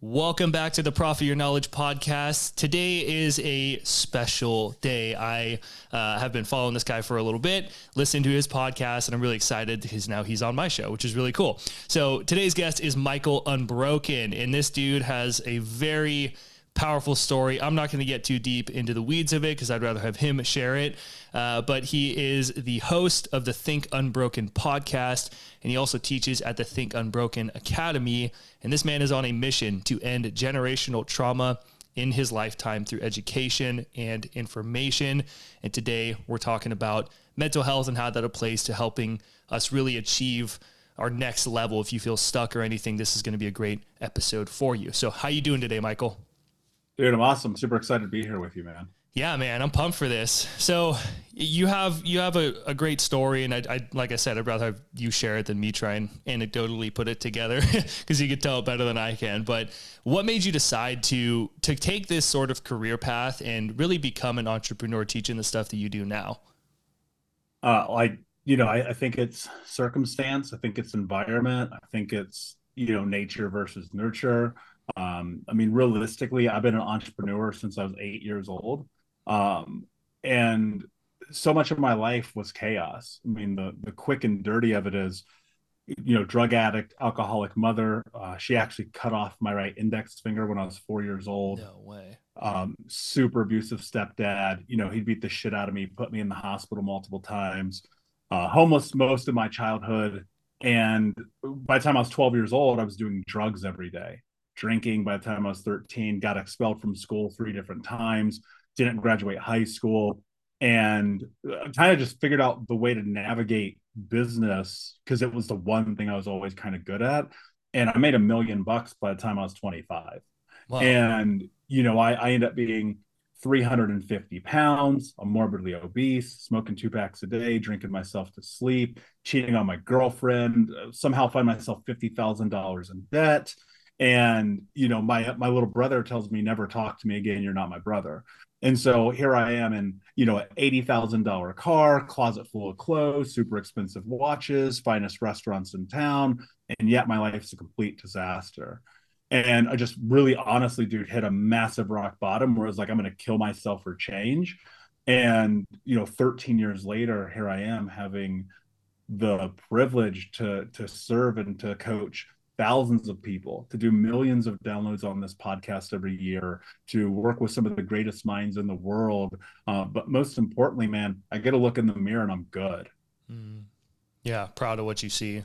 Welcome back to the Profit Your Knowledge podcast. Today is a special day. I uh, have been following this guy for a little bit, listening to his podcast, and I'm really excited because now he's on my show, which is really cool. So today's guest is Michael Unbroken, and this dude has a very powerful story. I'm not going to get too deep into the weeds of it because I'd rather have him share it. Uh, but he is the host of the Think Unbroken podcast, and he also teaches at the Think Unbroken Academy. And this man is on a mission to end generational trauma in his lifetime through education and information. And today we're talking about mental health and how that applies to helping us really achieve our next level. If you feel stuck or anything, this is going to be a great episode for you. So, how you doing today, Michael? Dude, I'm awesome. Super excited to be here with you, man. Yeah, man, I'm pumped for this. So you have you have a, a great story, and I, I like I said, I'd rather have you share it than me try and anecdotally put it together because you could tell it better than I can. But what made you decide to to take this sort of career path and really become an entrepreneur, teaching the stuff that you do now? Uh, like you know, I, I think it's circumstance. I think it's environment. I think it's you know nature versus nurture. Um, I mean, realistically, I've been an entrepreneur since I was eight years old. Um, and so much of my life was chaos. I mean, the the quick and dirty of it is, you know, drug addict, alcoholic mother. Uh, she actually cut off my right index finger when I was four years old. No way. Um, super abusive stepdad. You know, he beat the shit out of me, put me in the hospital multiple times. Uh, homeless most of my childhood. And by the time I was 12 years old, I was doing drugs every day drinking by the time I was 13, got expelled from school three different times, didn't graduate high school, and uh, kind of just figured out the way to navigate business because it was the one thing I was always kind of good at. And I made a million bucks by the time I was 25. Wow. And, you know, I, I ended up being 350 pounds. I'm morbidly obese, smoking two packs a day, drinking myself to sleep, cheating on my girlfriend, uh, somehow find myself $50,000 in debt and you know my my little brother tells me never talk to me again. You're not my brother. And so here i am in you know an $80000 car closet full of clothes super expensive watches finest restaurants in town and yet my life's a complete disaster. And i just really honestly dude hit a massive rock bottom where it was like i'm going to kill myself for change. And you know 13 years later here i am having the privilege to to serve and to coach thousands of people, to do millions of downloads on this podcast every year, to work with some of the greatest minds in the world. Uh, but most importantly, man, I get to look in the mirror and I'm good. Mm. Yeah, proud of what you see.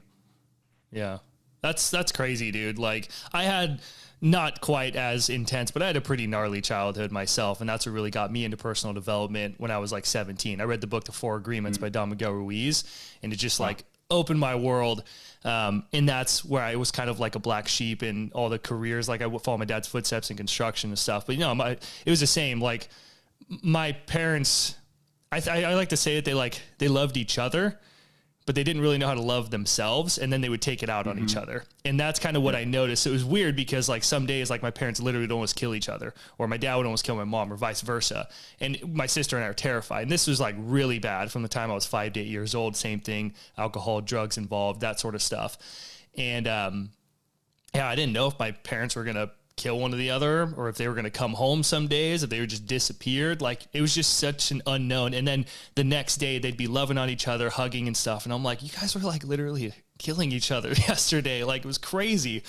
Yeah. That's that's crazy, dude. Like I had not quite as intense, but I had a pretty gnarly childhood myself, and that's what really got me into personal development when I was like 17. I read the book The Four Agreements mm-hmm. by Don Miguel Ruiz, and it just wow. like opened my world. Um, and that's where I was kind of like a black sheep in all the careers. Like I would follow my dad's footsteps in construction and stuff. But you know, my, it was the same. Like my parents, I, th- I like to say that they like they loved each other, but they didn't really know how to love themselves and then they would take it out mm-hmm. on each mm-hmm. other. And that's kind of what i noticed. It was weird because like some days like my parents literally would almost kill each other or my dad would almost kill my mom or vice versa. And my sister and i were terrified. And this was like really bad from the time i was five to eight years old. Same thing alcohol drugs involved that sort of stuff. And um, yeah i didn't know if my parents were going to kill one or the other or if they were going to come home some days if they were just disappeared like it was just such an unknown. And then the next day they'd be loving on each other hugging and stuff and i'm like you guys were like literally killing each other yesterday. Like it was crazy.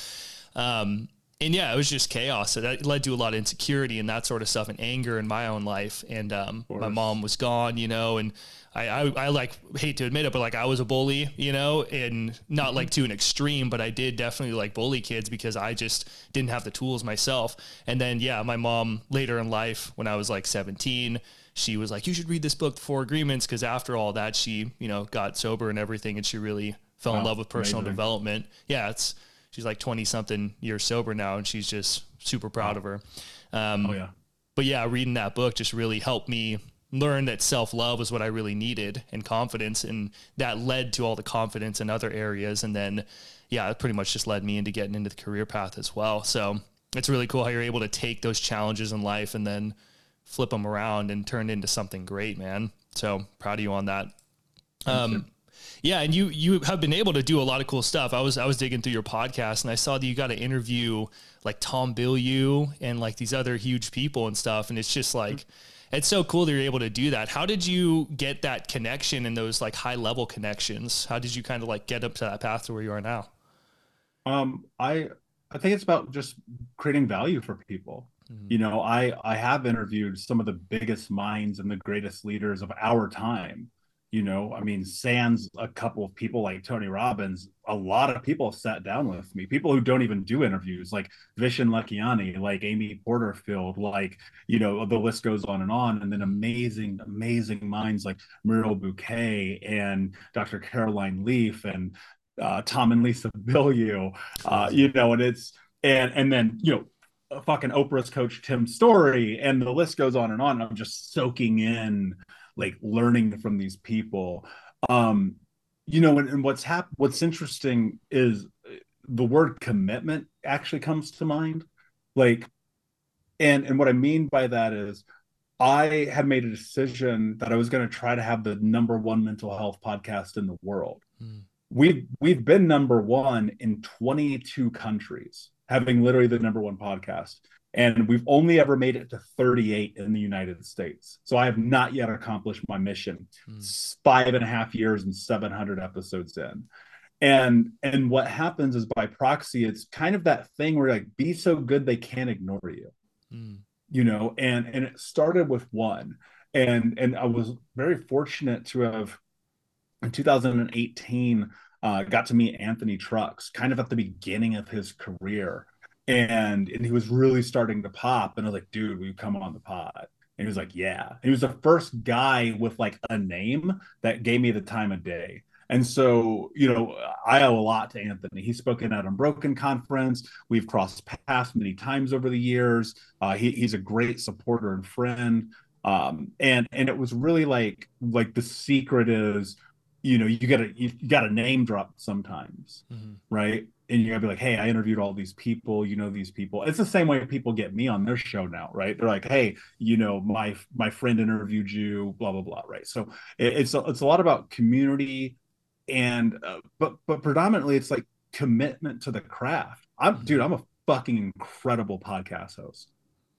Um, and yeah it was just chaos So that led to a lot of insecurity and that sort of stuff and anger in my own life and um, my mom was gone you know and I, I, I, like hate to admit it, but like I was a bully, you know, and not mm-hmm. like to an extreme, but I did definitely like bully kids because I just didn't have the tools myself. And then, yeah, my mom later in life, when I was like 17, she was like, you should read this book, The Four Agreements. Cause after all that, she, you know, got sober and everything. And she really fell wow, in love with personal amazing. development. Yeah. It's, she's like 20 something years sober now. And she's just super proud wow. of her. Um, oh yeah. But yeah, reading that book just really helped me learn that self love was what I really needed and confidence. And that led to all the confidence in other areas. And then, yeah, it pretty much just led me into getting into the career path as well. So it's really cool how you're able to take those challenges in life and then flip them around and turn into something great, man. So proud of you on that. Um, Yeah, and you you have been able to do a lot of cool stuff. I was I was digging through your podcast and I saw that you got to interview like Tom Bilyeu and like these other huge people and stuff. And it's just like mm-hmm. it's so cool that you're able to do that. How did you get that connection and those like high level connections? How did you kind of like get up to that path to where you are now? Um, I I think it's about just creating value for people. Mm-hmm. You know, I I have interviewed some of the biggest minds and the greatest leaders of our time you know i mean sans a couple of people like tony robbins a lot of people sat down with me. People who don't even do interviews like vishen lakhiani like amy porterfield like you know the list goes on and on. And then amazing amazing minds like muriel bouquet and dr caroline leaf and uh, tom and lisa bilyeu uh, you know and it's and and then you know fucking oprah's coach tim storey and the list goes on and on. I'm just soaking in like learning from these people. Um you know and, and what's hap- what's interesting is the word commitment actually comes to mind. Like and and what i mean by that is i had made a decision that i was going to try to have the number one mental health podcast in the world. Mm. we've we've been number one in 22 countries having literally the number one podcast and we've only ever made it to 38 in the United States. So I have not yet accomplished my mission. Mm. Five and a half years and 700 episodes in. And and what happens is by proxy, it's kind of that thing where like be so good they can't ignore you. Mm. You know, and and it started with one. And and I was very fortunate to have in 2018 uh, got to meet Anthony Trucks kind of at the beginning of his career and and he was really starting to pop and i was like dude will you come on the pod? And he was like yeah. And he was the first guy with like a name that gave me the time of day. And so you know i owe a lot to anthony. He's spoken at unbroken conference. We've crossed paths many times over the years. Uh, he, he's a great supporter and friend. Um, and and it was really like like the secret is you know you gotta you, you gotta name drop sometimes mm-hmm. right and you're gonna be like, hey, I interviewed all these people, you know these people. It's the same way people get me on their show now, right? They're like, hey, you know, my my friend interviewed you, blah blah blah, right? So it, it's a, it's a lot about community, and uh, but but predominantly it's like commitment to the craft. I'm mm-hmm. dude, I'm a fucking incredible podcast host.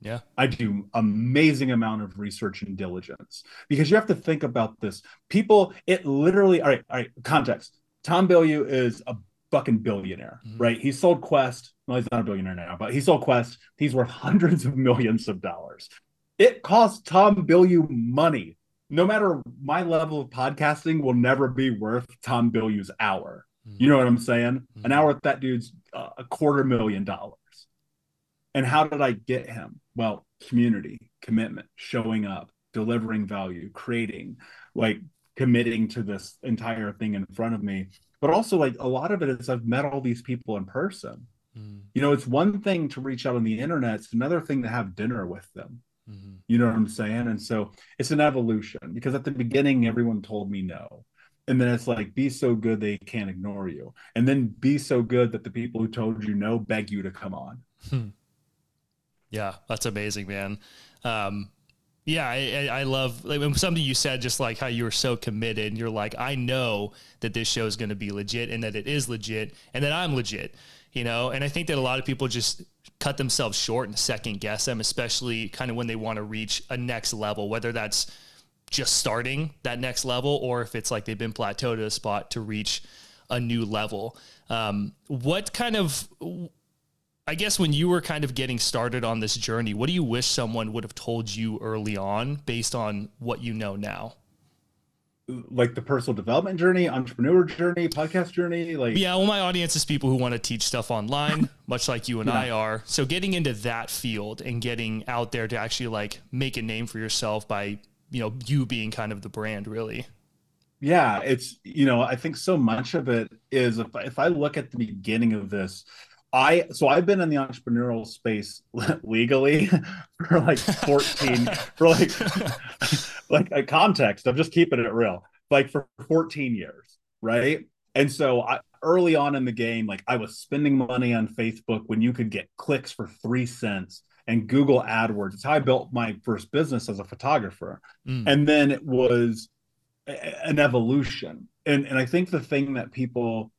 Yeah. I do amazing amount of research and diligence because you have to think about this. People, it literally, all right, all right, context. Tom Bilyeu is a fucking billionaire, mm-hmm. right? He sold Quest. Well, he's not a billionaire now, but he sold Quest. He's worth hundreds of millions of dollars. It costs Tom Bilyeu money. No matter my level of podcasting, will never be worth Tom Bilyeu's hour. Mm-hmm. You know what I'm saying? Mm-hmm. An hour with that dude's uh, a quarter million dollars. And how did I get him? Well, community, commitment, showing up, delivering value, creating, like committing to this entire thing in front of me but also like a lot of it is I've met all these people in person. Mm. You know, it's one thing to reach out on the internet, it's another thing to have dinner with them. Mm-hmm. You know what I'm saying? And so it's an evolution because at the beginning, everyone told me no. And then it's like, be so good they can't ignore you. And then be so good that the people who told you no beg you to come on. Hmm. Yeah, that's amazing, man. Um, yeah, I, I love like, something you said, just like how you were so committed. And you're like, I know that this show is going to be legit and that it is legit and that I'm legit, you know? And I think that a lot of people just cut themselves short and second guess them, especially kind of when they want to reach a next level, whether that's just starting that next level or if it's like they've been plateaued at a spot to reach a new level. Um, what kind of I guess when you were kind of getting started on this journey, what do you wish someone would have told you early on based on what you know now? Like the personal development journey, entrepreneur journey, podcast journey, like Yeah, well my audience is people who want to teach stuff online, much like you and yeah. I are. So getting into that field and getting out there to actually like make a name for yourself by, you know, you being kind of the brand really. Yeah, it's you know, I think so much of it is if if I look at the beginning of this, I so I've been in the entrepreneurial space legally for like 14 for like like a context. I'm just keeping it real. Like for 14 years, right? And so I, early on in the game, like I was spending money on Facebook when you could get clicks for three cents and Google AdWords. It's how I built my first business as a photographer. Mm. And then it was a, an evolution and and I think the thing that people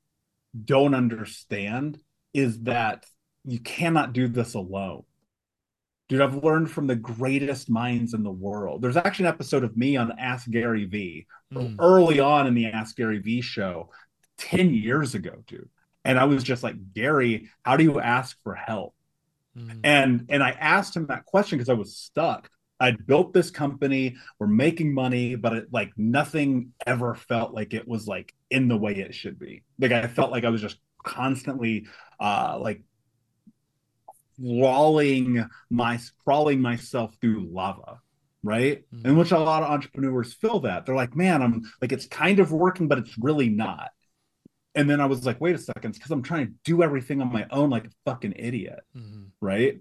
don't understand is that you cannot do this alone. Dude, I've learned from the greatest minds in the world. There's actually an episode of me on Ask Gary V mm. early on in the Ask Gary V show 10 years ago, dude. And I was just like, Gary, how do you ask for help? Mm. And and I asked him that question because I was stuck. I'd built this company, we're making money, but it like nothing ever felt like it was like in the way it should be. Like I felt like I was just constantly uh like crawling my crawling myself through lava right? Mm-hmm. in which a lot of entrepreneurs feel that. They're like man i'm like it's kind of working but it's really not. And then i was like wait a second because i'm trying to do everything on my own like a fucking idiot. Mm-hmm. right?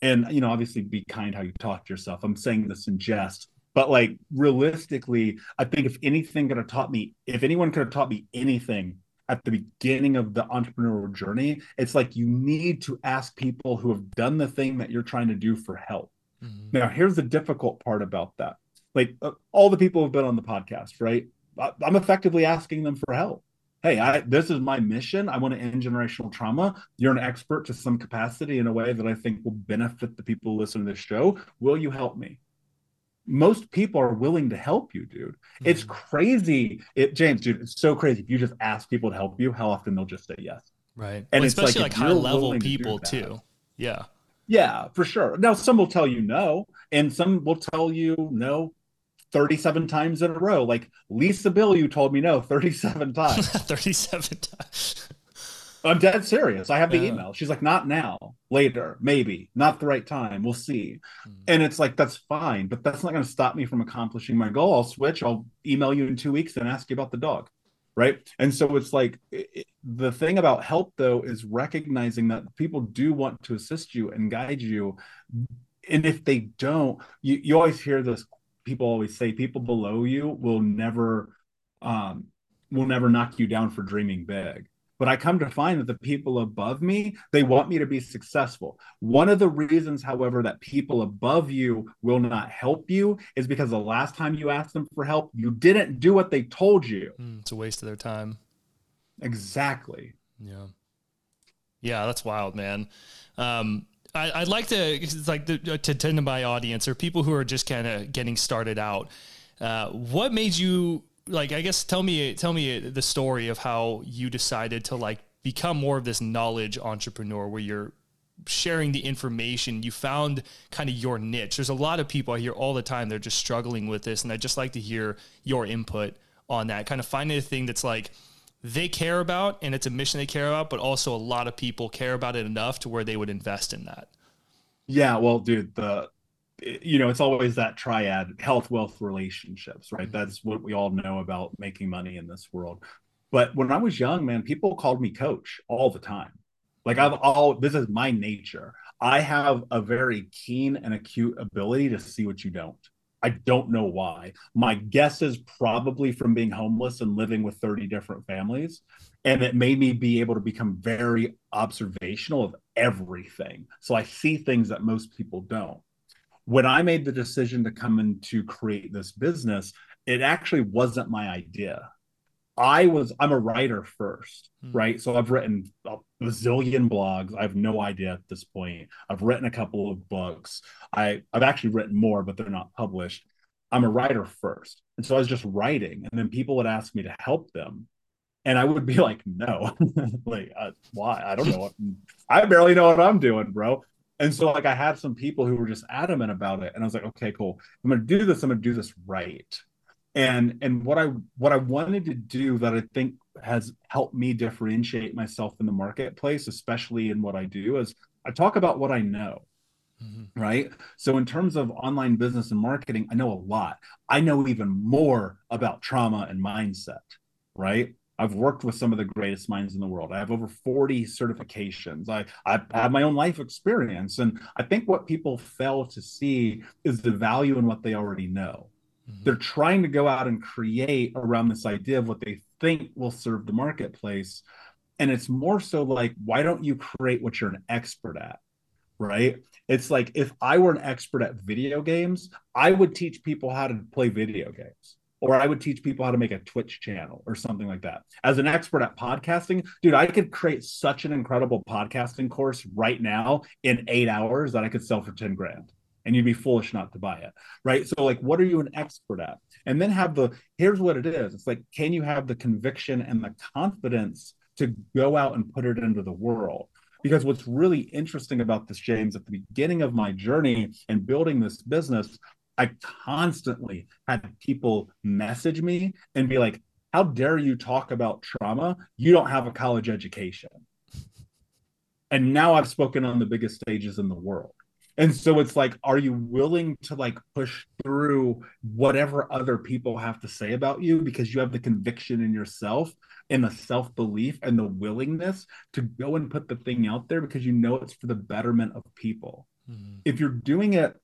And you know obviously be kind how you talk to yourself. I'm saying this in jest but like realistically i think if anything could have taught me if anyone could have taught me anything at the beginning of the entrepreneurial journey it's like you need to ask people who have done the thing that you're trying to do for help mm-hmm. now here's the difficult part about that like uh, all the people who've been on the podcast right i'm effectively asking them for help hey, I, this is my mission. I want to end generational trauma. You're an expert to some capacity in a way that I think will benefit the people who listen to this show. Will you help me? Most people are willing to help you, dude. Mm-hmm. It's crazy. It James, dude, it's so crazy. If you just ask people to help you, how often they'll just say yes. Right. And well, especially like, like high level people to too. Yeah. Yeah, for sure. Now some will tell you no, and some will tell you no 37 times in a row. Like Lisa Bilyeu told me no 37 times. 37 times. I'm dead serious. I have the yeah. email. She's like, not now, later, maybe, not the right time. We'll see. Mm. And it's like, that's fine, but that's not going to stop me from accomplishing my goal. I'll switch. I'll email you in two weeks and ask you about the dog. Right. And so it's like it, the thing about help, though, is recognizing that people do want to assist you and guide you. And if they don't, you, you always hear this people always say people below you will never um, will never knock you down for dreaming big but i come to find that the people above me they want me to be successful. One of the reasons however that people above you will not help you is because the last time you asked them for help you didn't do what they told you. Mm, it's a waste of their time. Exactly. Yeah. Yeah that's wild man. Um, I, would like to like the, to tend to my audience or people who are just kind of getting started out. Uh, what made you like? I guess tell me tell me the story of how you decided to like become more of this knowledge entrepreneur, where you're sharing the information. You found kind of your niche. There's a lot of people I hear all the time. They're just struggling with this, and I just like to hear your input on that. Kind of finding a thing that's like they care about and it's a mission they care about, but also a lot of people care about it enough to where they would invest in that. Yeah, well, dude, the you know, it's always that triad health, wealth, relationships, right? Mm-hmm. That's what we all know about making money in this world. But when I was young, man, people called me coach all the time. Like I've all this is my nature. I have a very keen and acute ability to see what you don't. I don't know why. My guess is probably from being homeless and living with 30 different families. And it made me be able to become very observational of everything. So I see things that most people don't. When I made the decision to come in to create this business, it actually wasn't my idea. I was I'm a writer first, hmm. right? So I've written a bazillion blogs. I have no idea at this point. I've written a couple of books. I I've actually written more, but they're not published. I'm a writer first, and so I was just writing, and then people would ask me to help them, and I would be like, no, like uh, why? I don't know. What, I barely know what I'm doing, bro. And so like I had some people who were just adamant about it, and I was like, okay, cool. I'm gonna do this. I'm gonna do this right and and what i what i wanted to do that i think has helped me differentiate myself in the marketplace especially in what i do is i talk about what i know mm-hmm. right so in terms of online business and marketing i know a lot i know even more about trauma and mindset right I've worked with some of the greatest minds in the world. I have over 40 certifications. I, I have my own life experience. And I think what people fail to see is the value in what they already know. Mm-hmm. They're trying to go out and create around this idea of what they think will serve the marketplace. And it's more so like, why don't you create what you're an expert at? Right. It's like if I were an expert at video games, I would teach people how to play video games. Or I would teach people how to make a Twitch channel or something like that. As an expert at podcasting, dude, I could create such an incredible podcasting course right now in eight hours that I could sell for 10 grand. And you'd be foolish not to buy it. Right. So, like, what are you an expert at? And then have the here's what it is it's like, can you have the conviction and the confidence to go out and put it into the world? Because what's really interesting about this, James, at the beginning of my journey and building this business, I constantly had people message me and be like, How dare you talk about trauma? You don't have a college education. And now I've spoken on the biggest stages in the world. And so it's like, are you willing to like push through whatever other people have to say about you because you have the conviction in yourself and the self belief and the willingness to go and put the thing out there because you know it's for the betterment of people? Mm-hmm. If you're doing it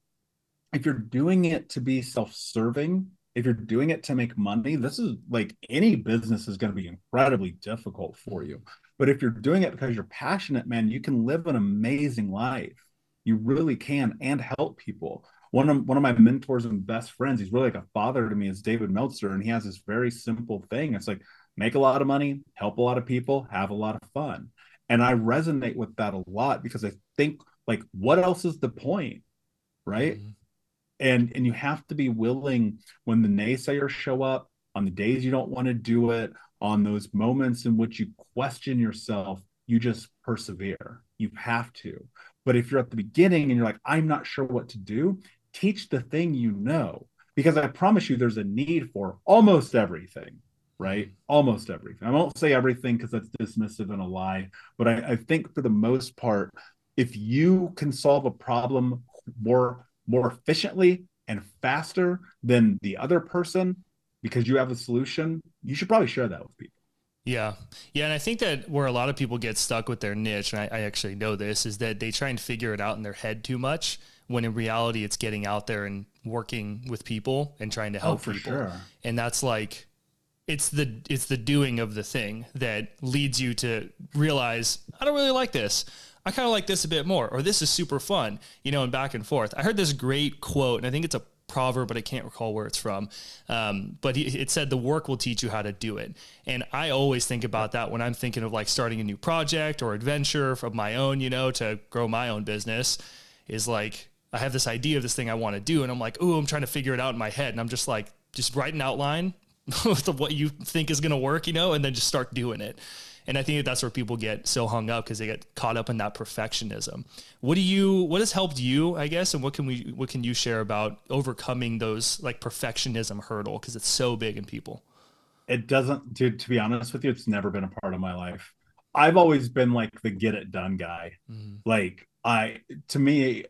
if you're doing it to be self-serving if you're doing it to make money this is like any business is going to be incredibly difficult for you. But if you're doing it because you're passionate man you can live an amazing life. You really can and help people. One of one of my mentors and best friends he's really like a father to me is david meltzer and he has this very simple thing. It's like make a lot of money help a lot of people have a lot of fun. And i resonate with that a lot because i think like what else is the point right? Mm-hmm and and you have to be willing when the naysayers show up on the days you don't want to do it on those moments in which you question yourself you just persevere. You have to. But if you're at the beginning and you're like i'm not sure what to do teach the thing you know. Because i promise you there's a need for almost everything right? Almost everything. I won't say everything because that's dismissive and a lie but I, I think for the most part if you can solve a problem more more efficiently and faster than the other person because you have a solution, you should probably share that with people. Yeah. Yeah. And I think that where a lot of people get stuck with their niche, and I, I, actually know this, is that they try and figure it out in their head too much when in reality it's getting out there and working with people and trying to oh, help oh, people. Sure. And that's like it's the it's the doing of the thing that leads you to realize I don't really like this. I kind of like this a bit more, or this is super fun, you know, and back and forth. I heard this great quote, and I think it's a proverb, but I can't recall where it's from. Um, but it said, The work will teach you how to do it. And I always think about that when I'm thinking of like starting a new project or adventure of my own, you know, to grow my own business, is like, I have this idea of this thing I want to do. And I'm like, "Ooh, I'm trying to figure it out in my head. And I'm just like, just write an outline of what you think is going to work, you know, and then just start doing it. And I think that that's where people get so hung up because they get caught up in that perfectionism. What do you? What has helped you? I guess, and what can we? What can you share about overcoming those like perfectionism hurdle because it's so big in people? It doesn't. To to be honest with you, it's never been a part of my life. I've always been like the get it done guy. Mm-hmm. Like I, to me,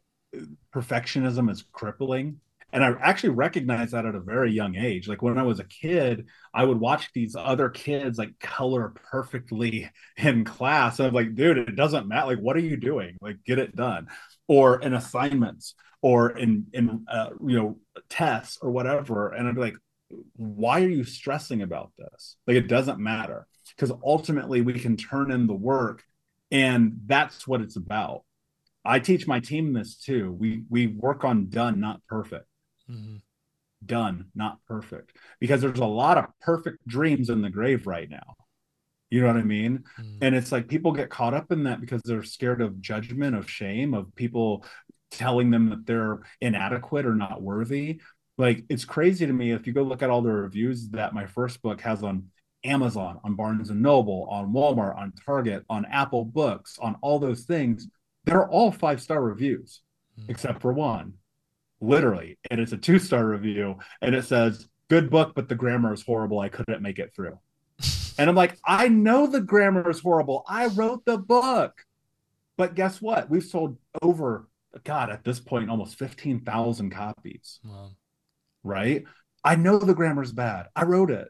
perfectionism is crippling and I actually recognized that at a very young age. Like when I was a kid, I would watch these other kids like color perfectly in class. And I'm like, dude, it doesn't matter. Like, what are you doing? Like, get it done. Or in assignments or in in uh, you know tests or whatever. And I'd be like, why are you stressing about this? Like, it doesn't matter because ultimately we can turn in the work, and that's what it's about. I teach my team this too. We we work on done, not perfect. Mm-hmm. Done, not perfect. Because there's a lot of perfect dreams in the grave right now. You know what I mean? Mm-hmm. And it's like people get caught up in that because they're scared of judgment, of shame, of people telling them that they're inadequate or not worthy. Like it's crazy to me if you go look at all the reviews that my first book has on Amazon, on Barnes and Noble, on Walmart, on Target, on Apple Books, on all those things, they're all five star reviews, mm-hmm. except for one literally, and it's a two star review, and it says, "Good book, but the grammar is horrible. I couldn't make it through." and I'm like, I know the grammar is horrible. I wrote the book, but guess what? We've sold over, God, at this point, almost fifteen thousand copies. Wow. Right? I know the grammar's bad. I wrote it.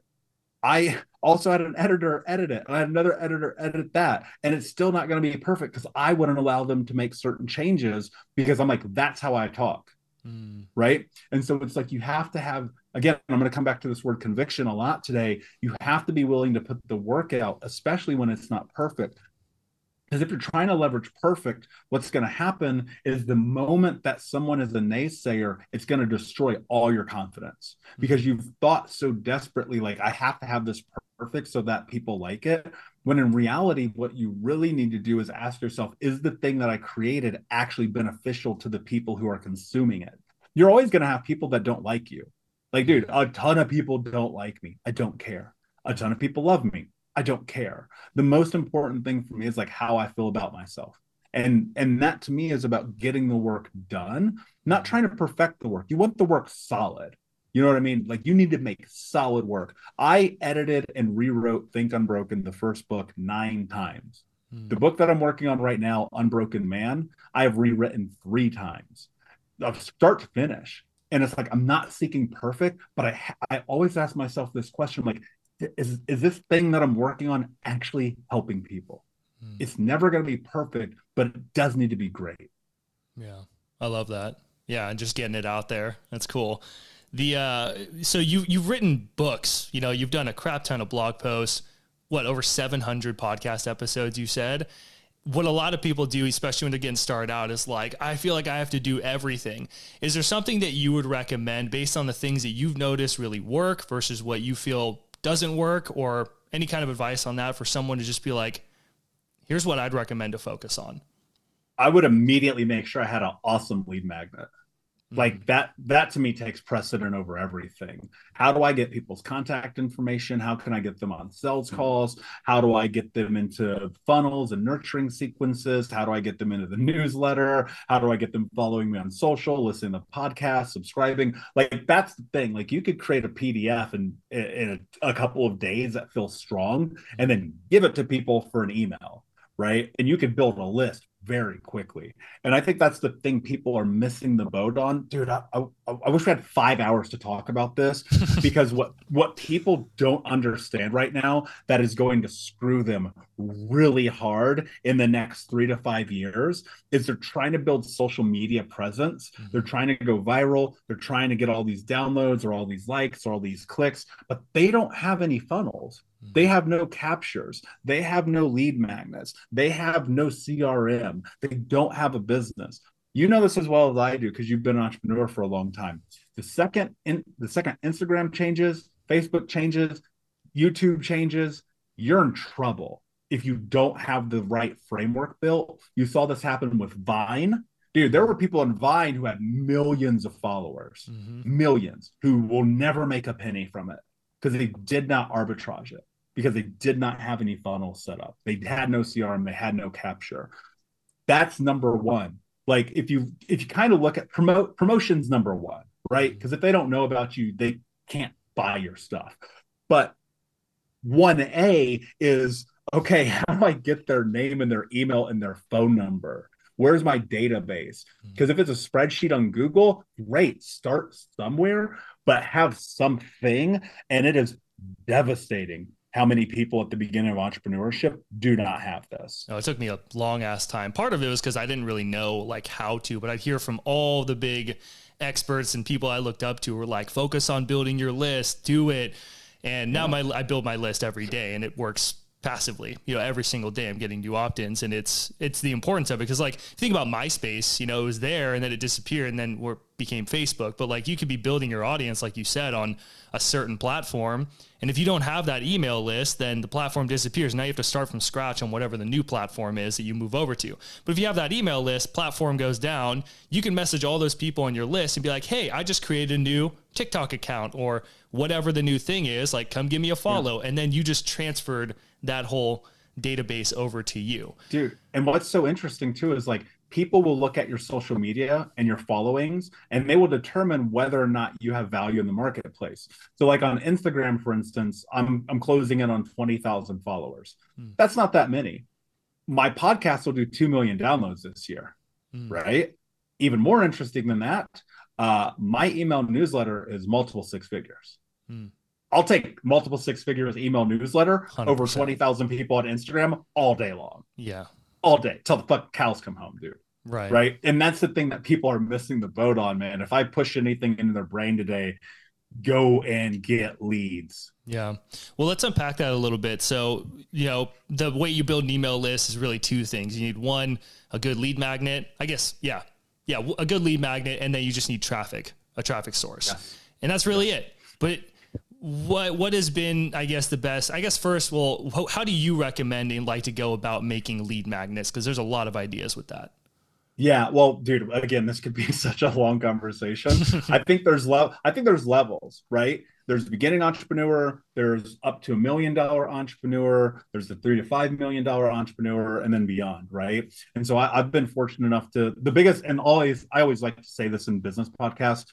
I also had an editor edit it, and I had another editor edit that, and it's still not going to be perfect because I wouldn't allow them to make certain changes because I'm like, that's how I talk. Mm. Right. And so it's like you have to have, again, I'm going to come back to this word conviction a lot today. You have to be willing to put the work out, especially when it's not perfect. Because if you're trying to leverage perfect, what's going to happen is the moment that someone is a naysayer, it's going to destroy all your confidence because you've thought so desperately, like, I have to have this perfect so that people like it. When in reality, what you really need to do is ask yourself, is the thing that I created actually beneficial to the people who are consuming it? You're always going to have people that don't like you. Like, dude, a ton of people don't like me. I don't care. A ton of people love me. I don't care. The most important thing for me is like how I feel about myself. And and that to me is about getting the work done, not trying to perfect the work. You want the work solid. You know what I mean? Like you need to make solid work. I edited and rewrote Think Unbroken, the first book, nine times. Hmm. The book that I'm working on right now, Unbroken Man, I have rewritten three times, of start to finish. And it's like I'm not seeking perfect, but I I always ask myself this question: like, is is this thing that I'm working on actually helping people? Hmm. It's never going to be perfect, but it does need to be great. Yeah, I love that. Yeah, and just getting it out there. That's cool. The uh, so you you've written books. You know, you've done a crap ton of blog posts. What over 700 podcast episodes? You said. What a lot of people do, especially when they're getting started out, is like, I feel like I have to do everything. Is there something that you would recommend based on the things that you've noticed really work versus what you feel doesn't work or any kind of advice on that for someone to just be like, here's what I'd recommend to focus on? I would immediately make sure I had an awesome lead magnet like mm-hmm. that that to me takes precedent over everything. How do i get people's contact information? How can i get them on sales mm-hmm. calls? How do i get them into funnels and nurturing sequences? How do i get them into the newsletter? How do i get them following me on social listening to podcasts subscribing? Like that's the thing. Like you could create a pdf in, in a, a couple of days that feels strong and then give it to people for an email right? And you could build a list very quickly. And I think that's the thing people are missing the boat on. Dude, I, I, I wish we had five hours to talk about this because what, what people don't understand right now that is going to screw them really hard in the next three to five years is they're trying to build social media presence. Mm-hmm. They're trying to go viral. They're trying to get all these downloads or all these likes or all these clicks, but they don't have any funnels. They have no captures. They have no lead magnets. They have no CRM. They don't have a business. You know this as well as I do because you've been an entrepreneur for a long time. The second in, the second Instagram changes, Facebook changes, YouTube changes, you're in trouble if you don't have the right framework built. You saw this happen with Vine. Dude, there were people on Vine who had millions of followers, mm-hmm. millions, who will never make a penny from it because they did not arbitrage it because they did not have any funnel set up. They had no CRM, they had no capture. That's number one. Like if you if you kind of look at promote promotions number one, right? Because if they don't know about you, they can't buy your stuff. But 1A is okay, how do I get their name and their email and their phone number? Where's my database? Because hmm. if it's a spreadsheet on Google, great, start somewhere, but have something. And it is devastating how many people at the beginning of entrepreneurship do not have this. Oh, it took me a long ass time. Part of it was because I didn't really know like how to, but I'd hear from all the big experts and people I looked up to were like, focus on building your list, do it. And now yeah. my I build my list every day and it works passively. You know, every single day I'm getting new opt-ins, and it's it's the importance of it because like think about MySpace, you know, it was there and then it disappeared and then we became Facebook. But like you could be building your audience, like you said, on a certain platform, and if you don't have that email list, then the platform disappears. Now you have to start from scratch on whatever the new platform is that you move over to. But if you have that email list, platform goes down, you can message all those people on your list and be like, "Hey, I just created a new TikTok account or whatever the new thing is. Like, come give me a follow." Yeah. And then you just transferred that whole database over to you. Dude, and what's so interesting too is like people will look at your social media and your followings and they will determine whether or not you have value in the marketplace. So like on Instagram for instance, I'm I'm closing in on 20,000 followers. Hmm. That's not that many. My podcast will do 2 million downloads this year. Hmm. Right? Even more interesting than that, uh, my email newsletter is multiple six figures. Hmm. I'll take multiple six figures email newsletter 100%. over 20,000 people on Instagram all day long. Yeah. All day till the fuck cows come home, dude. Right. Right. And that's the thing that people are missing the boat on, man. If I push anything into their brain today, go and get leads. Yeah. Well, let's unpack that a little bit. So, you know, the way you build an email list is really two things. You need one, a good lead magnet. I guess, yeah. Yeah, a good lead magnet and then you just need traffic, a traffic source. Yes. And that's really yes. it. But what what has been i guess the best i guess first well how, how do you recommend and like to go about making lead magnets because there's a lot of ideas with that yeah, well, dude, again, this could be such a long conversation. I think there's level I think there's levels, right? There's the beginning entrepreneur, there's up to a million dollar entrepreneur, there's the three to five million dollar entrepreneur, and then beyond, right? And so I, have been fortunate enough to the biggest and always I always like to say this in business podcasts.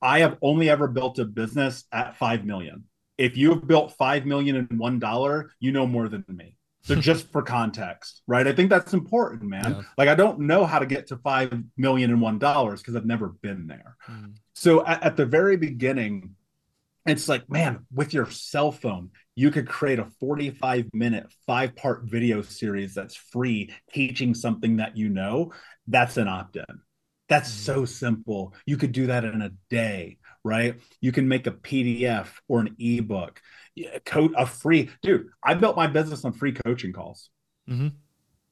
I have only ever built a business at five million. If you have built five million in one dollar, you know more than me. So just for context, right? I think that's important, man. Yeah. Like I don't know how to get to five million five million and one dollars because I've never been there. Mm. So at, at the very beginning, it's like, man, with your cell phone, you could create a 45 minute, five part video series that's free, teaching something that you know. That's an opt in. That's mm. so simple. You could do that in a day, right? You can make a PDF or an ebook coach a free dude. I built my business on free coaching calls. Mm-hmm.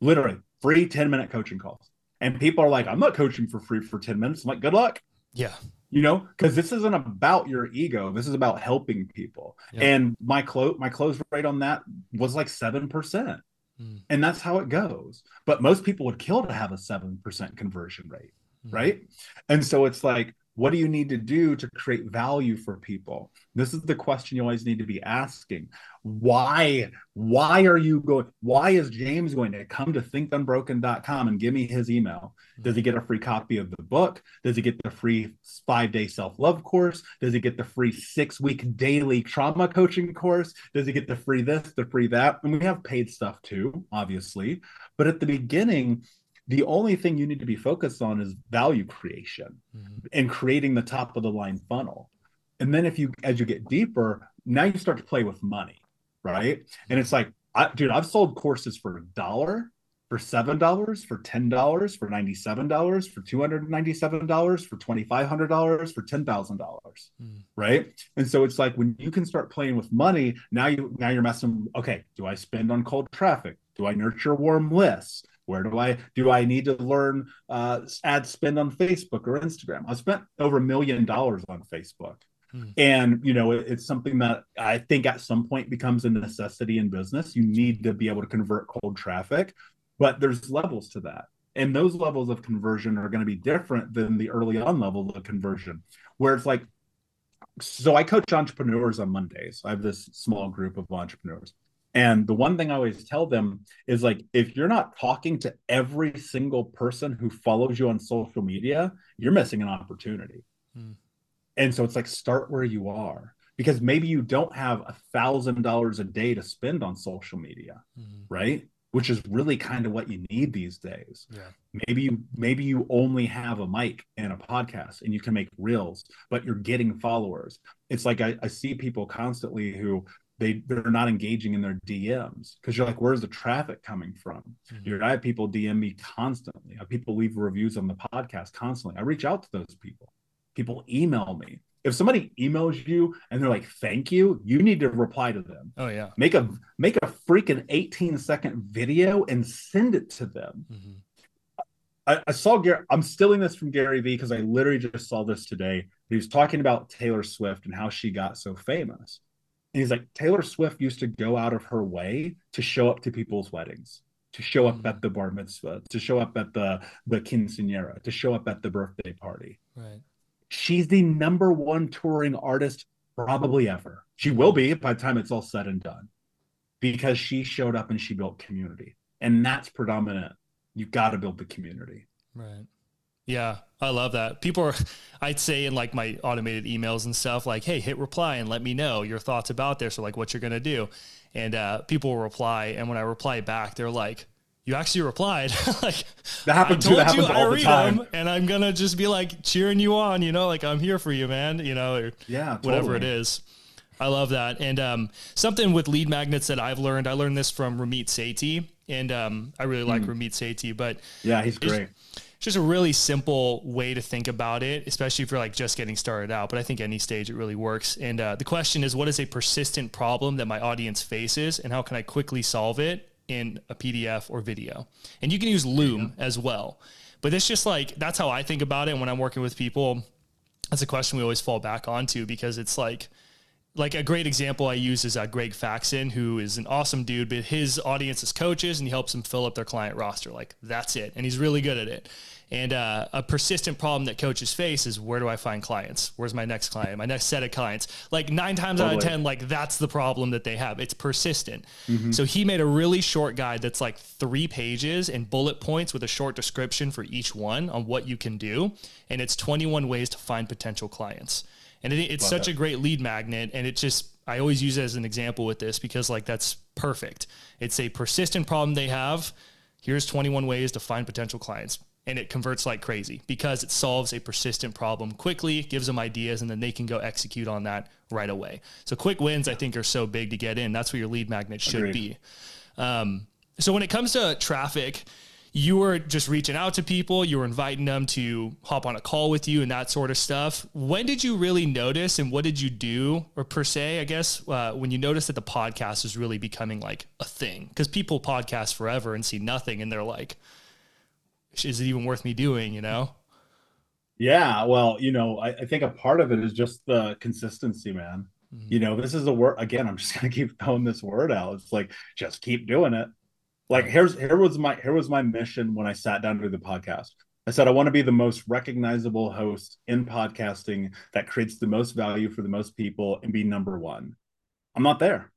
Literally free 10 minute coaching calls. And people are like, I'm not coaching for free for 10 minutes. I'm like, good luck. Yeah. You know, because this isn't about your ego. This is about helping people. Yeah. And my close my close rate on that was like seven percent. Mm. And that's how it goes. But most people would kill to have a seven percent conversion rate. Mm. Right. And so it's like what do you need to do to create value for people? This is the question you always need to be asking. Why? Why are you going? Why is James going to come to thinkunbroken.com and give me his email? Does he get a free copy of the book? Does he get the free five day self love course? Does he get the free six week daily trauma coaching course? Does he get the free this, the free that? And we have paid stuff too, obviously. But at the beginning, the only thing you need to be focused on is value creation mm-hmm. and creating the top of the line funnel and then if you as you get deeper now you start to play with money right and it's like I, dude i've sold courses for a dollar for seven dollars for ten dollars for ninety seven dollars for two hundred ninety seven dollars for twenty five hundred dollars for ten thousand dollars, mm. right? And so it's like when you can start playing with money, now you now you're messing. Okay, do I spend on cold traffic? Do I nurture warm lists? Where do I do I need to learn uh, ad spend on Facebook or Instagram? I spent over a million dollars on Facebook. Hmm. And you know, it, it's something that I think at some point becomes a necessity in business. You need to be able to convert cold traffic, but there's levels to that. And those levels of conversion are going to be different than the early on level of conversion, where it's like, so I coach entrepreneurs on Mondays. I have this small group of entrepreneurs. And the one thing I always tell them is like, if you're not talking to every single person who follows you on social media, you're missing an opportunity. Hmm. And so it's like, start where you are because maybe you don't have a thousand dollars a day to spend on social media, hmm. right? Which is really kind of what you need these days. Yeah. Maybe you maybe you only have a mic and a podcast and you can make reels, but you're getting followers. It's like I, I see people constantly who they they're not engaging in their DMs because you're like, where's the traffic coming from? Mm-hmm. You're, I have people DM me constantly. I have people leave reviews on the podcast constantly. I reach out to those people. People email me. If somebody emails you and they're like, "Thank you," you need to reply to them. Oh yeah. Make a make a freaking 18 second video and send it to them. Mm-hmm. I, I, saw Gary. I'm stealing this from Gary Vee because I literally just saw this today. He was talking about Taylor Swift and how she got so famous he's like, Taylor Swift used to go out of her way to show up to people's weddings, to show up mm-hmm. at the bar mitzvah, to show up at the the quinceanera, to show up at the birthday party. Right. She's the number one touring artist probably ever. She will be by the time it's all said and done, because she showed up and she built community, and that's predominant. You've got to build the community. Right. Yeah, I love that. People are, I'd say in like my automated emails and stuff, like, hey, hit reply and let me know your thoughts about this or like what you're going to do. And uh, people will reply. And when I reply back, they're like, you actually replied. like, that happens, I told that happens you, all I read the time. Them, and I'm going to just be like cheering you on, you know, like I'm here for you, man, you know, or yeah, totally. whatever it is. I love that. And um, something with lead magnets that I've learned, I learned this from Ramit Sethi. And um, I really like mm. Ramit Sethi, but yeah, he's great it's just a really simple way to think about it, especially if you're like just getting started out. But I think any stage it really works. And uh, the question is, what is a persistent problem that my audience faces, and how can I quickly solve it in a PDF or video? And you can use Loom as well. But it's just like that's how I think about it when I'm working with people. That's a question we always fall back onto because it's like like a great example I use is uh, Greg Faxon, who is an awesome dude, but his audience is coaches and he helps them fill up their client roster. Like that's it. And he's really good at it. And uh, a persistent problem that coaches face is where do I find clients? Where's my next client? My next set of clients? Like nine times totally. out of 10, like that's the problem that they have. It's persistent. Mm-hmm. So he made a really short guide that's like three pages and bullet points with a short description for each one on what you can do. And it's 21 ways to find potential clients. And it, it's Love such that. a great lead magnet. And it just, I always use it as an example with this because like that's perfect. It's a persistent problem they have. Here's 21 ways to find potential clients. And it converts like crazy because it solves a persistent problem quickly, gives them ideas, and then they can go execute on that right away. So quick wins, I think, are so big to get in. That's what your lead magnet should Agreed. be. Um, so when it comes to traffic, you were just reaching out to people, you were inviting them to hop on a call with you and that sort of stuff. When did you really notice and what did you do, or per se, I guess, uh, when you noticed that the podcast is really becoming like a thing? Because people podcast forever and see nothing and they're like, is it even worth me doing, you know? Yeah, well, you know, I, I think a part of it is just the consistency, man. Mm-hmm. You know, this is the word again, I'm just gonna keep throwing this word out. It's like just keep doing it like here's here was my here was my mission when I sat down to do the podcast. I said I want to be the most recognizable host in podcasting that creates the most value for the most people and be number one. I'm not there.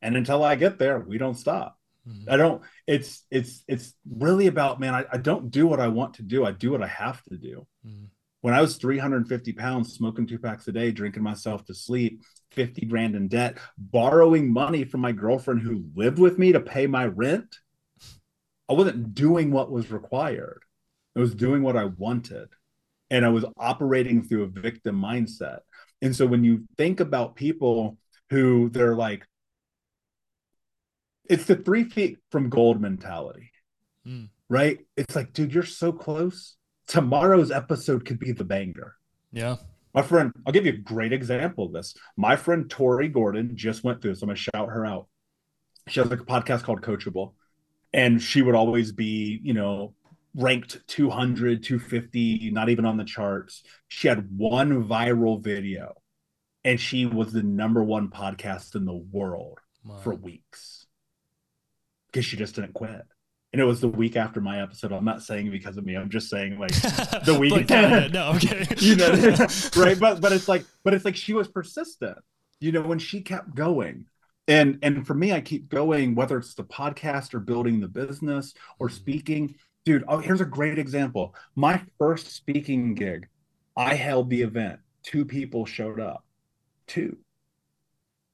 And until I get there, we don't stop. Mm-hmm. I don't it's it's it's really about man, I, I don't do what I want to do. I do what I have to do. Mm-hmm. When I was 350 pounds, smoking two packs a day, drinking myself to sleep, 50 grand in debt, borrowing money from my girlfriend who lived with me to pay my rent I wasn't doing what was required. I was doing what I wanted. And I was operating through a victim mindset. And so when you think about people who they're like, it's the three feet from gold mentality, mm. right? It's like, dude, you're so close. Tomorrow's episode could be the banger. Yeah. My friend, I'll give you a great example of this. My friend Tori Gordon just went through this. I'm going to shout her out. She has like a podcast called Coachable and she would always be you know ranked 200 250 not even on the charts she had one viral video and she was the number one podcast in the world wow. for weeks because she just didn't quit and it was the week after my episode. I'm not saying because of me. I'm just saying like the week. no, okay. you know, right? But but it's like but it's like she was persistent. You know, when she kept going, and and for me i keep going whether it's the podcast or building the business or mm-hmm. speaking dude oh here's a great example my first speaking gig i held the event two people showed up two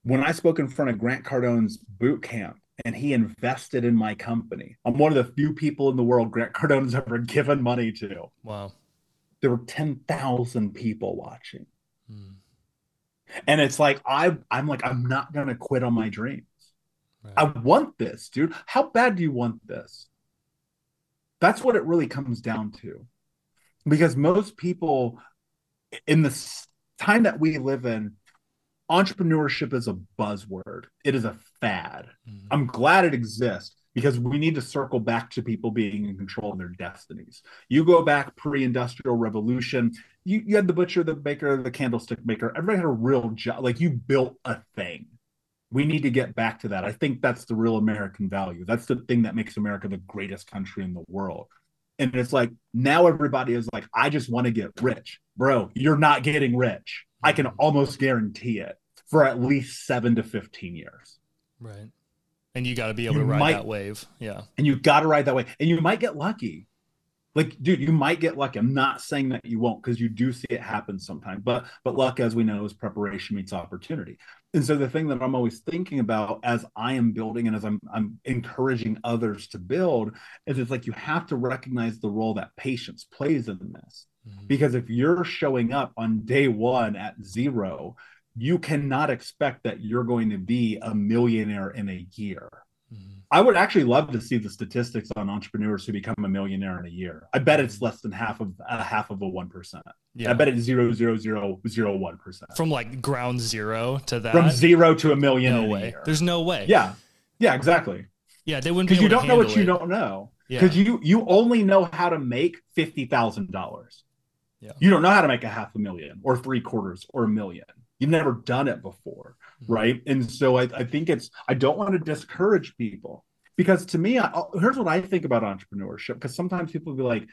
when i spoke in front of grant cardone's boot camp and he invested in my company i'm one of the few people in the world grant cardone's ever given money to wow there were 10,000 people watching hmm. And it's like I I'm like I'm not gonna quit on my dreams. Right. I want this, dude. How bad do you want this? That's what it really comes down to. Because most people in the time that we live in, entrepreneurship is a buzzword. It is a fad. Mm-hmm. I'm glad it exists because we need to circle back to people being in control of their destinies. You go back pre-industrial revolution, you, you had the butcher, the baker, the candlestick maker. Everybody had a real job. Like you built a thing. We need to get back to that. I think that's the real American value. That's the thing that makes America the greatest country in the world. And it's like now everybody is like, I just want to get rich. Bro, you're not getting rich. I can almost guarantee it for at least seven to 15 years. Right. And you got to be able you to ride might, that wave. Yeah. And you got to ride that way. And you might get lucky like dude you might get lucky. I'm not saying that you won't because you do see it happen sometimes but but luck as we know is preparation meets opportunity. And so the thing that i'm always thinking about as i am building and as i'm i'm encouraging others to build is it's like you have to recognize the role that patience plays in this. Mm-hmm. because if you're showing up on day one at zero you cannot expect that you're going to be a millionaire in a year I would actually love to see the statistics on entrepreneurs who become a millionaire in a year. I bet it's less than half of a uh, half of a one percent. Yeah. I bet it's zero zero zero zero one percent. From like ground zero to that. From zero to a million. No way. There's no way. Yeah. Yeah. Exactly. Yeah, they wouldn't be because you don't know what it. you don't know. Because yeah. you you only know how to make fifty thousand dollars. Yeah. You don't know how to make a half a million or three quarters or a million. You've never done it before, mm-hmm. right? And so I, I think it's I don't want to discourage people because to me, I, here's what I think about entrepreneurship. Because sometimes people be like,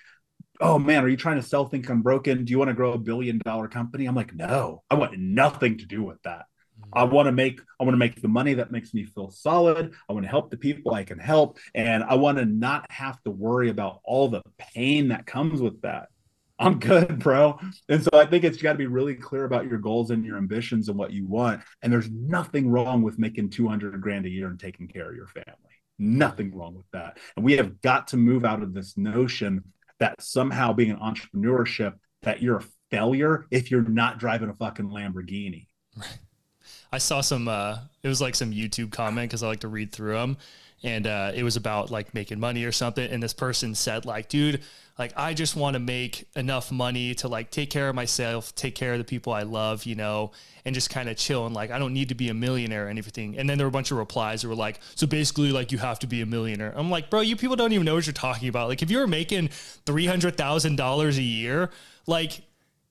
"Oh man, are you trying to sell Think Unbroken? Do you want to grow a billion dollar company?" I'm like, "No, I want nothing to do with that. I mm-hmm. want to make I want to make the money that makes me feel solid. I want to help the people I can help, and I want to not have to worry about all the pain that comes with that." I'm good, bro. And so I think it's got to be really clear about your goals and your ambitions and what you want. And there's nothing wrong with making 200 grand a year and taking care of your family. Nothing wrong with that. And we have got to move out of this notion that somehow being an entrepreneurship that you're a failure if you're not driving a fucking Lamborghini. Right. I saw some uh it was like some YouTube comment cuz I like to read through them and uh it was about like making money or something and this person said like dude like I just want to make enough money to like take care of myself, take care of the people I love, you know, and just kind of chill and like I don't need to be a millionaire and everything. And then there were a bunch of replies that were like, so basically like you have to be a millionaire. I'm like, bro, you people don't even know what you're talking about. Like if you were making three hundred thousand dollars a year, like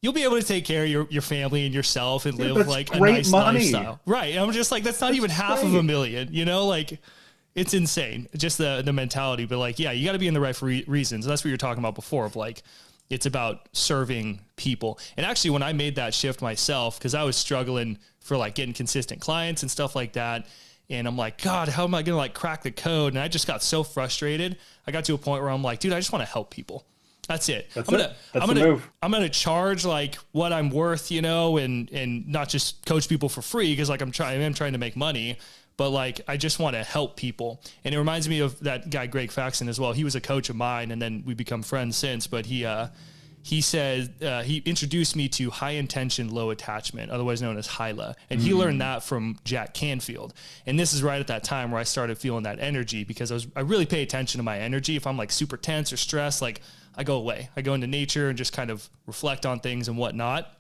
you'll be able to take care of your, your family and yourself and live like a nice money. lifestyle. Right. I'm just like, that's not that's even half great. of a million, you know, like it's insane. Just the the mentality, but like, yeah, you got to be in the right re- reasons. That's what you're talking about before. Of like, it's about serving people. And actually, when I made that shift myself, because I was struggling for like getting consistent clients and stuff like that, and I'm like, God, how am I gonna like crack the code? And I just got so frustrated. I got to a point where I'm like, dude, I just want to help people. That's it. That's I'm gonna, it. That's I'm gonna, move. I'm gonna charge like what I'm worth, you know, and and not just coach people for free because like I'm trying, I'm trying to make money but like I just want to help people. And it reminds me of that guy Greg Faxon as well. He was a coach of mine, and then we become friends since. But he uh, he said uh, he introduced me to high intention, low attachment, otherwise known as HILA, and mm he learned that from Jack Canfield. And this is right at that time where I started feeling that energy because I was I really pay attention to my energy. If I'm like super tense or stressed, like I go away. I go into nature and just kind of reflect on things and whatnot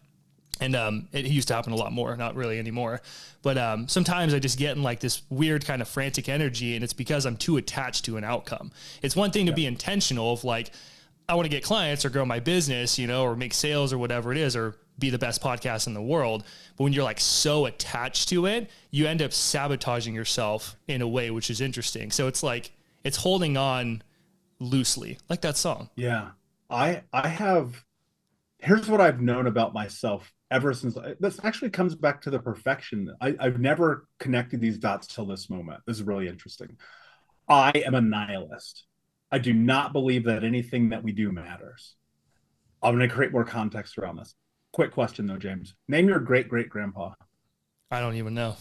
and um, it used to happen a lot more, not really anymore. But um, sometimes I just get in like this weird kind of frantic energy, and it's because I'm too attached to an outcome. It's one thing to be intentional of like, I want to get clients or grow my business, you know, or make sales or whatever it is, or be the best podcast in the world. But when you're like so attached to it, you end up sabotaging yourself in a way which is interesting. So it's like it's holding on loosely, like that song. Yeah, I I have. Here's what I've known about myself ever since uh, this actually comes back to the perfection. I, I've never connected these dots till this moment. This is really interesting. I am a nihilist. I do not believe that anything that we do matters. I'm going to create more context around this. Quick question though, James. Name your great great grandpa. I don't even know.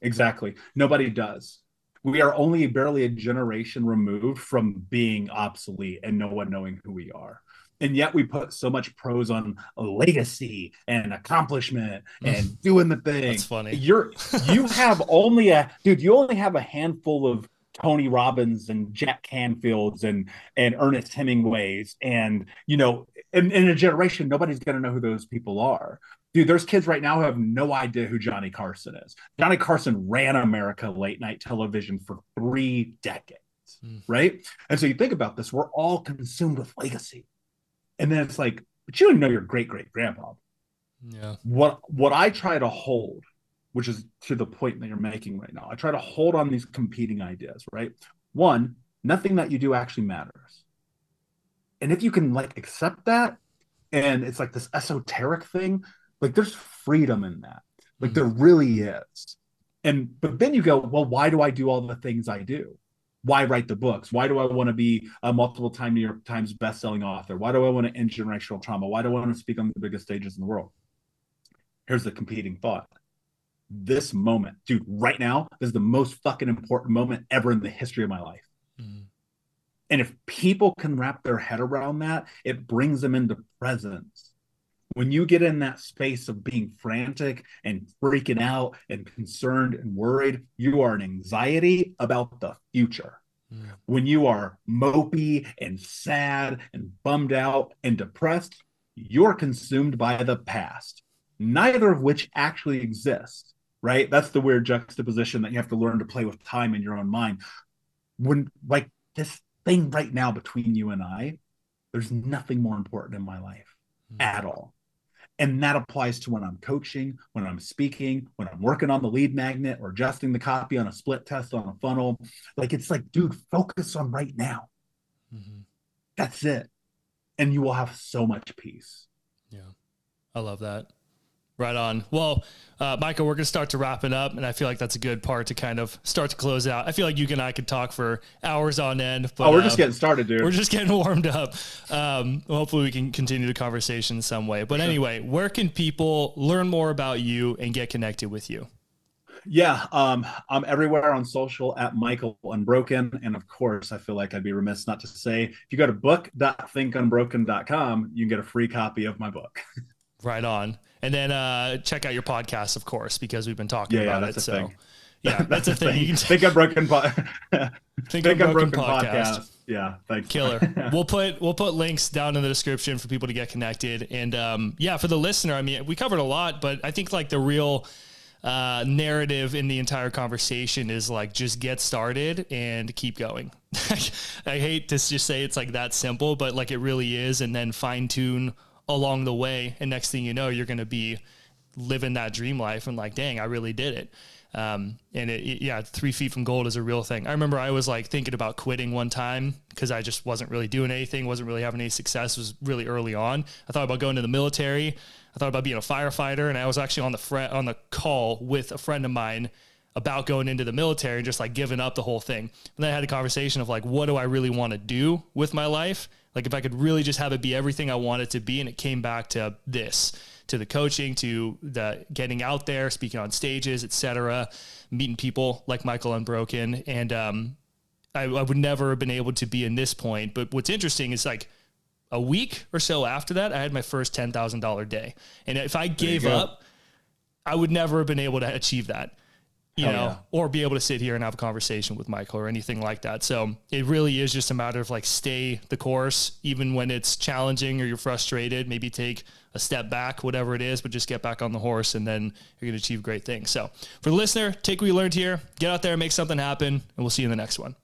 Exactly. Nobody does. We are only barely a generation removed from being obsolete and no one knowing who we are and yet we put so much pros on legacy and accomplishment and doing the thing. That's funny. You're you have only a dude. You only have a handful of Tony Robbins and Jack Canfields and and Ernest Hemingways and you know in, in a generation nobody's going to know who those people are. Dude, there's kids right now who have no idea who Johnny Carson is. Johnny Carson ran America late night television for three decades, mm. right? And so you think about this, we're all consumed with legacy and then it's like, but you don't know your great great grandpa. Yeah. What what I try to hold, which is to the point that you're making right now, I try to hold on these competing ideas, right? One, nothing that you do actually matters. And if you can like accept that, and it's like this esoteric thing, like there's freedom in that. Like mm-hmm. there really is. And but then you go, well, why do I do all the things I do? why write the books? Why do I want to be a multiple time New York Times best-selling author? Why do I want to end generational trauma? Why do I want to speak on the biggest stages in the world? Here's the competing thought. This moment, dude, right now, this is the most fucking important moment ever in the history of my life. Mm-hmm. And if people can wrap their head around that, it brings them into presence When you get in that space of being frantic and freaking out and concerned and worried, you are in anxiety about the future. Mm. When you are mopey and sad and bummed out and depressed, you're consumed by the past, neither of which actually exists, right? That's the weird juxtaposition that you have to learn to play with time in your own mind. When, like, this thing right now between you and I, there's nothing more important in my life mm. at all. And that applies to when I'm coaching, when I'm speaking, when I'm working on the lead magnet or adjusting the copy on a split test on a funnel. Like it's like, dude, focus on right now. Mm-hmm. That's it. And you will have so much peace. Yeah. I love that. Right on. Well, uh, Michael, we're going to start to wrap it up, and I feel like that's a good part to kind of start to close out. I feel like you and I could talk for hours on end. But, oh, we're uh, just getting started, dude. We're just getting warmed up. Um, hopefully, we can continue the conversation in some way. But anyway, where can people learn more about you and get connected with you? Yeah, um, I'm everywhere on social at Michael Unbroken. And of course, I feel like I'd be remiss not to say if you go to book.thinkunbroken.com, you can get a free copy of my book. right on. And then uh, check out your podcast, of course, because we've been talking yeah, about yeah, it. So, thing. yeah, that's, that's a thing. think unbroken. Po- think, think unbroken, podcast. podcast. Yeah, thanks. Killer. we'll put we'll put links down in the description for people to get connected. And um, yeah, for the listener, I mean, we covered a lot, but I think like the real uh, narrative in the entire conversation is like just get started and keep going. I hate to just say it's like that simple, but like it really is, and then fine tune along the way. And next thing you know, you're going to be living that dream life and like, dang, I really did it. Um, and it, it, yeah, three feet from gold is a real thing. I remember I was like thinking about quitting one time because I just wasn't really doing anything, wasn't really having any success. It was really early on. I thought about going to the military. I thought about being a firefighter, and I was actually on the fr- on the call with a friend of mine about going into the military and just like giving up the whole thing. And then I had a conversation of like, what do I really want to do with my life? Like if I could really just have it be everything I want it to be, and it came back to this, to the coaching, to the getting out there, speaking on stages, etc., meeting people like Michael Unbroken, and um, I, I would never have been able to be in this point. But what's interesting is like a week or so after that, I had my first ten thousand dollar day, and if I gave up, I would never have been able to achieve that you Hell know, yeah. or be able to sit here and have a conversation with Michael or anything like that. So it really is just a matter of like stay the course, even when it's challenging or you're frustrated, maybe take a step back, whatever it is, but just get back on the horse and then you're going to achieve great things. So for the listener, take what you learned here, get out there, make something happen, and we'll see you in the next one.